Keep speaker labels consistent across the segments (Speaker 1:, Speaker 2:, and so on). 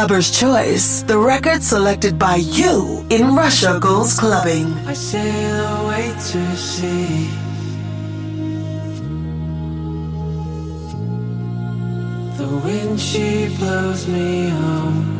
Speaker 1: Clubber's Choice, the record selected by you in Russia Goes Clubbing.
Speaker 2: I sail away to sea. The wind she blows me home.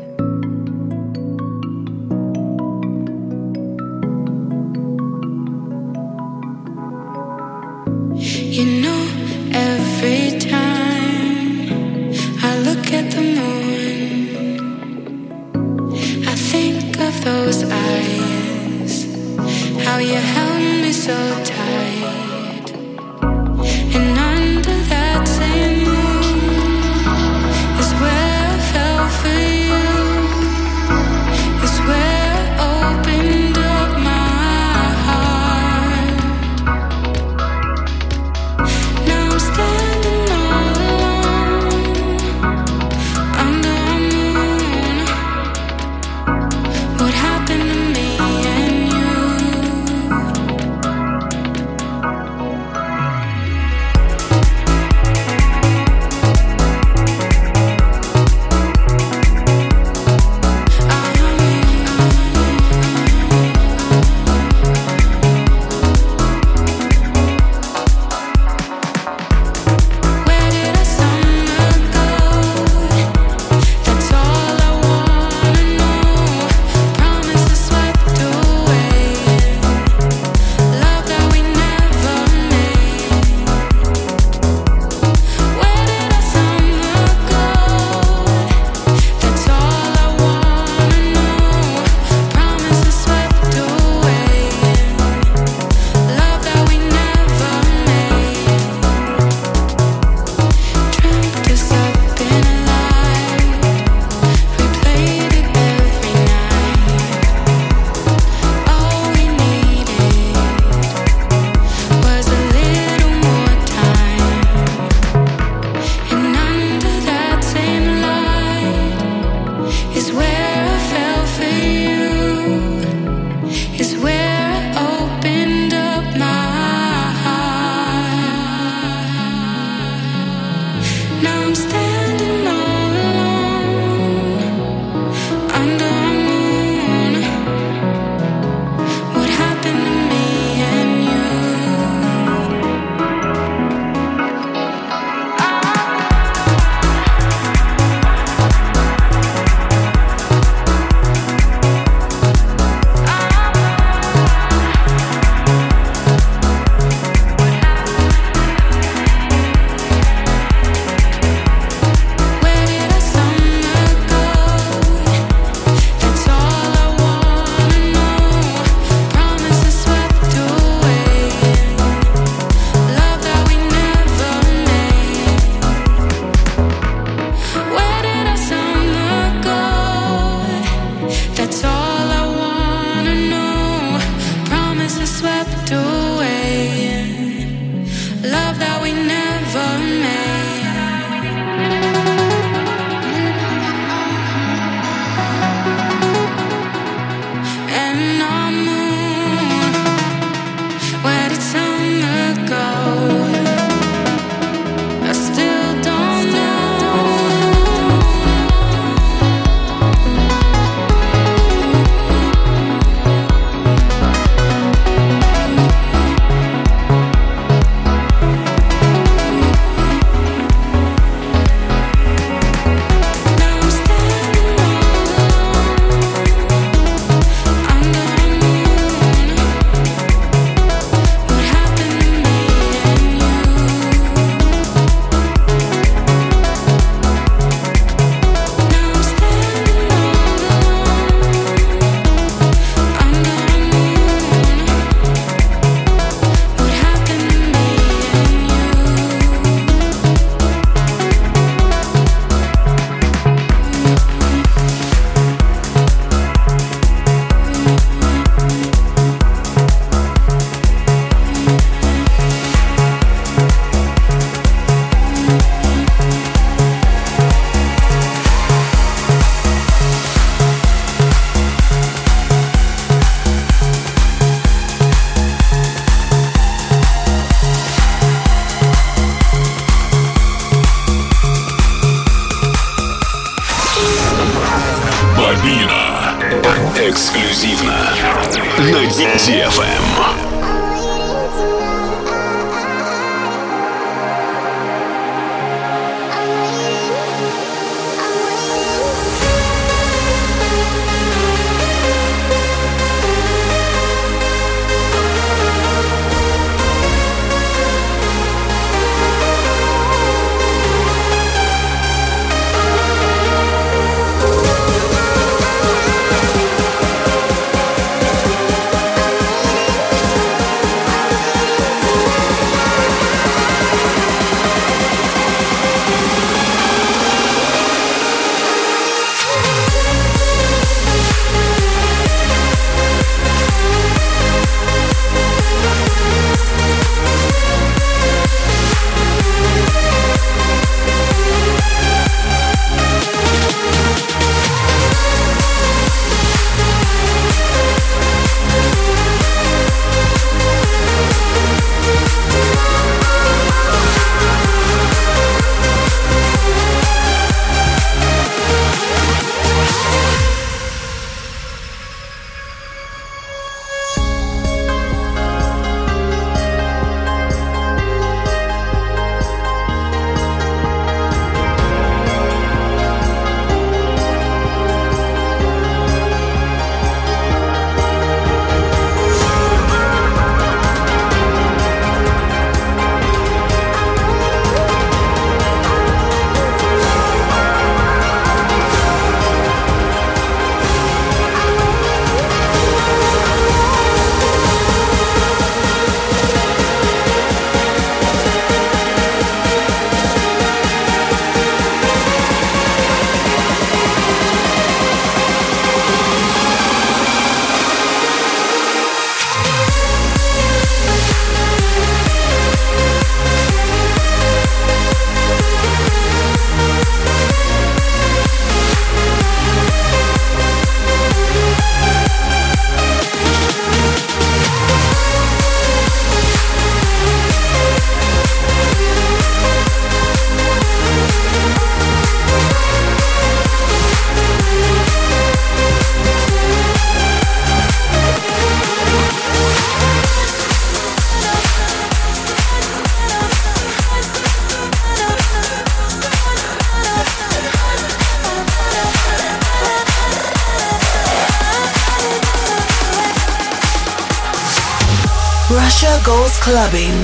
Speaker 3: Clubbing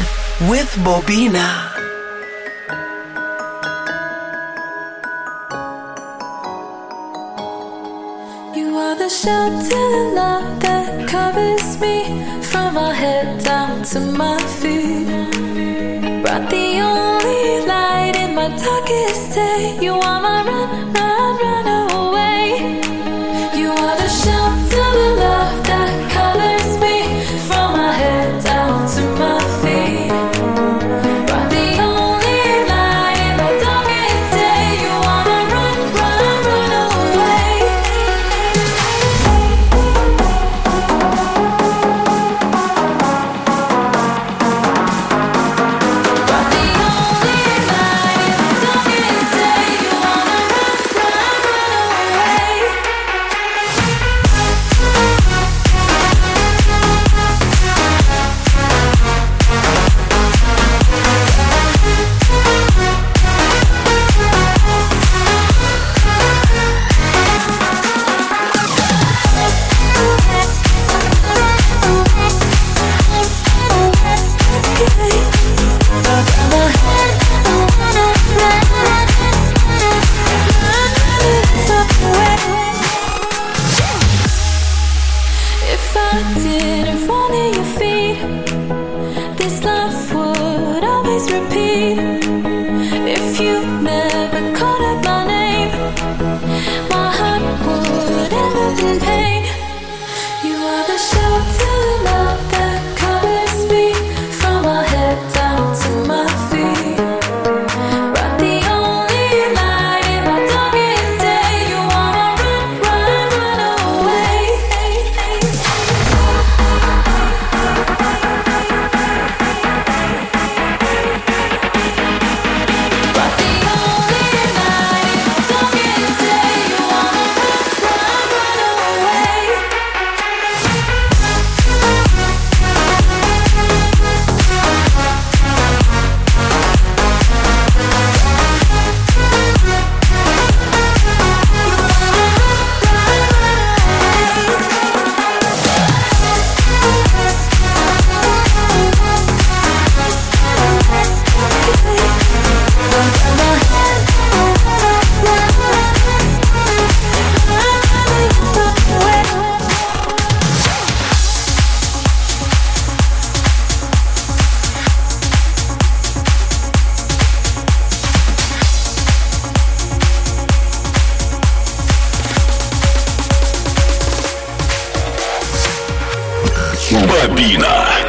Speaker 3: with Bobina.
Speaker 2: You are the shelter, and love that covers me from my head down to my feet.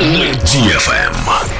Speaker 4: на DFM.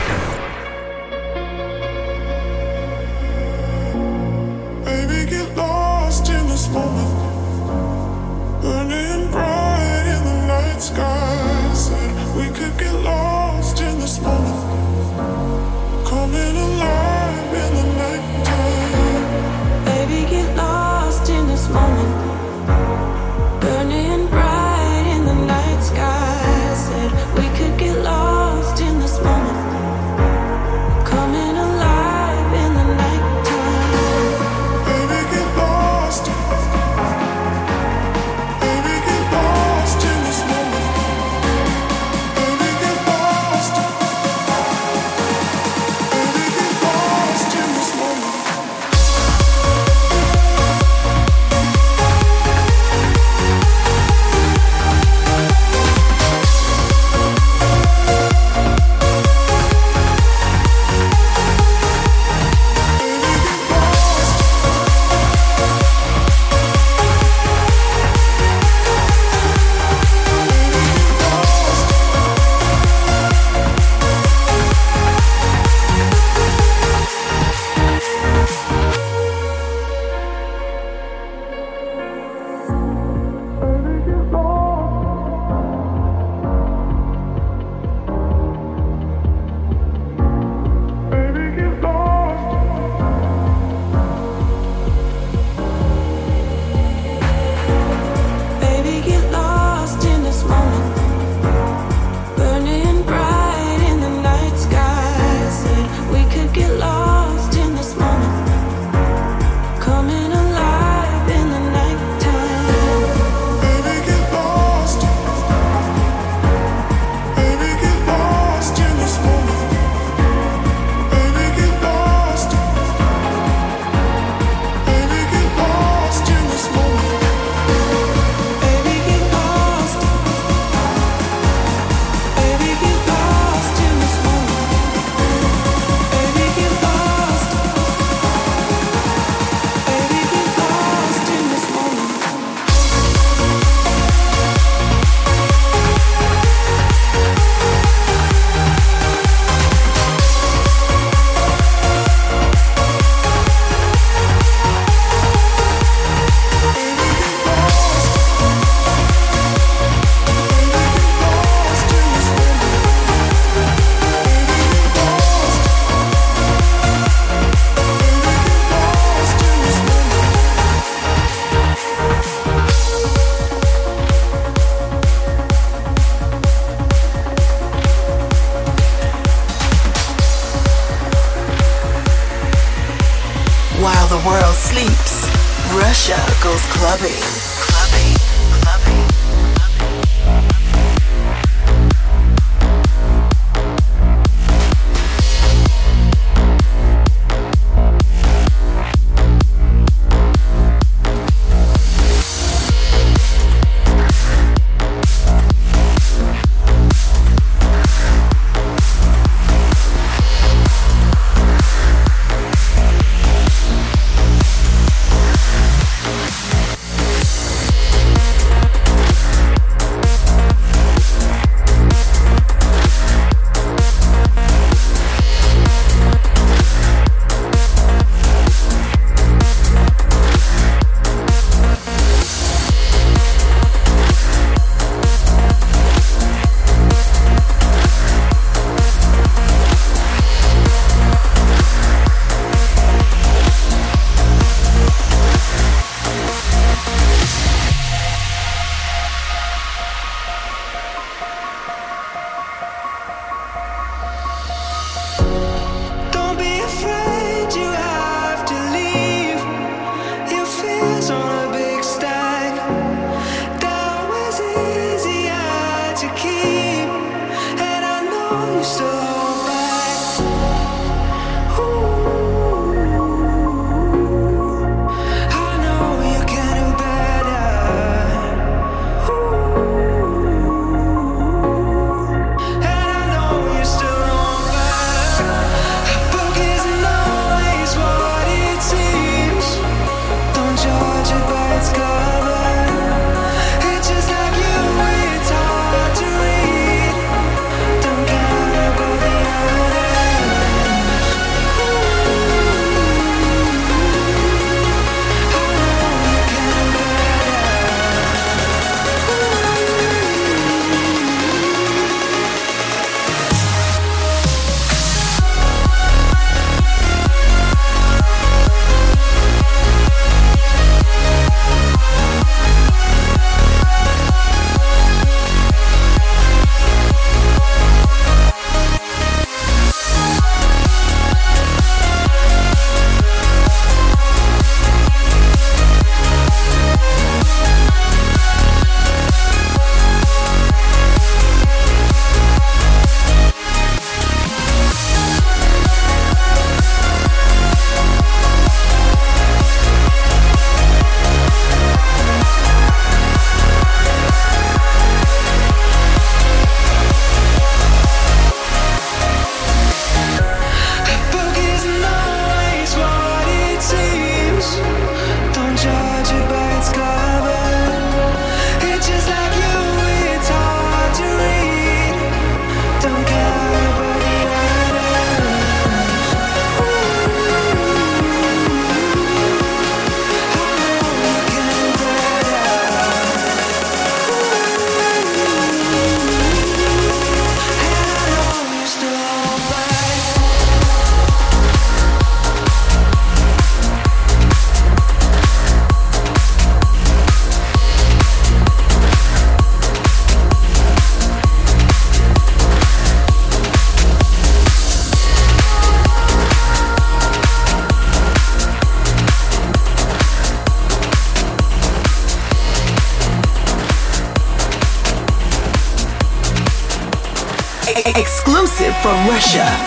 Speaker 3: Russia.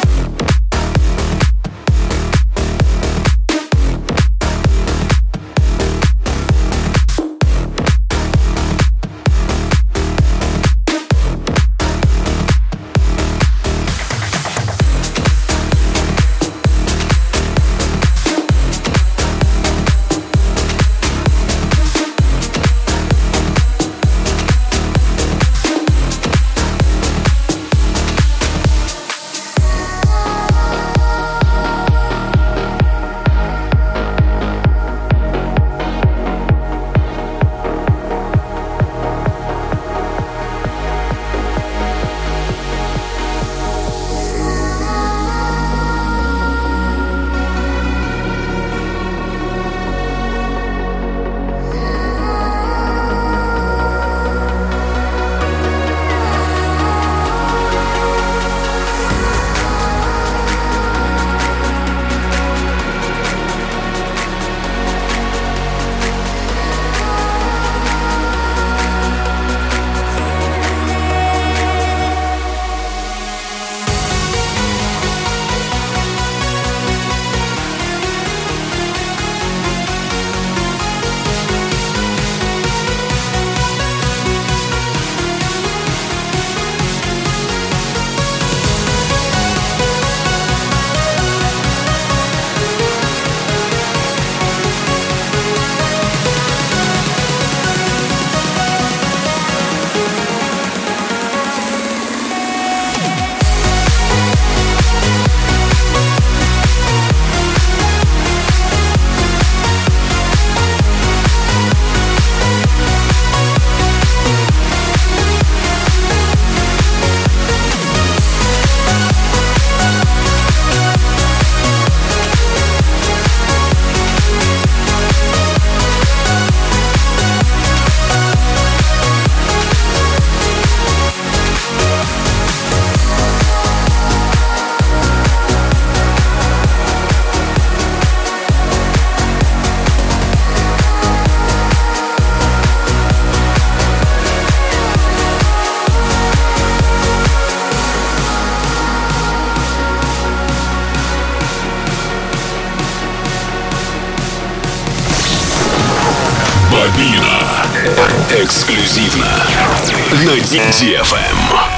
Speaker 2: DFM.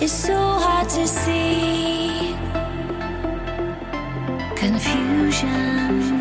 Speaker 2: It's so
Speaker 1: hard
Speaker 3: to see confusion.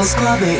Speaker 3: Goes clubbing. Eh?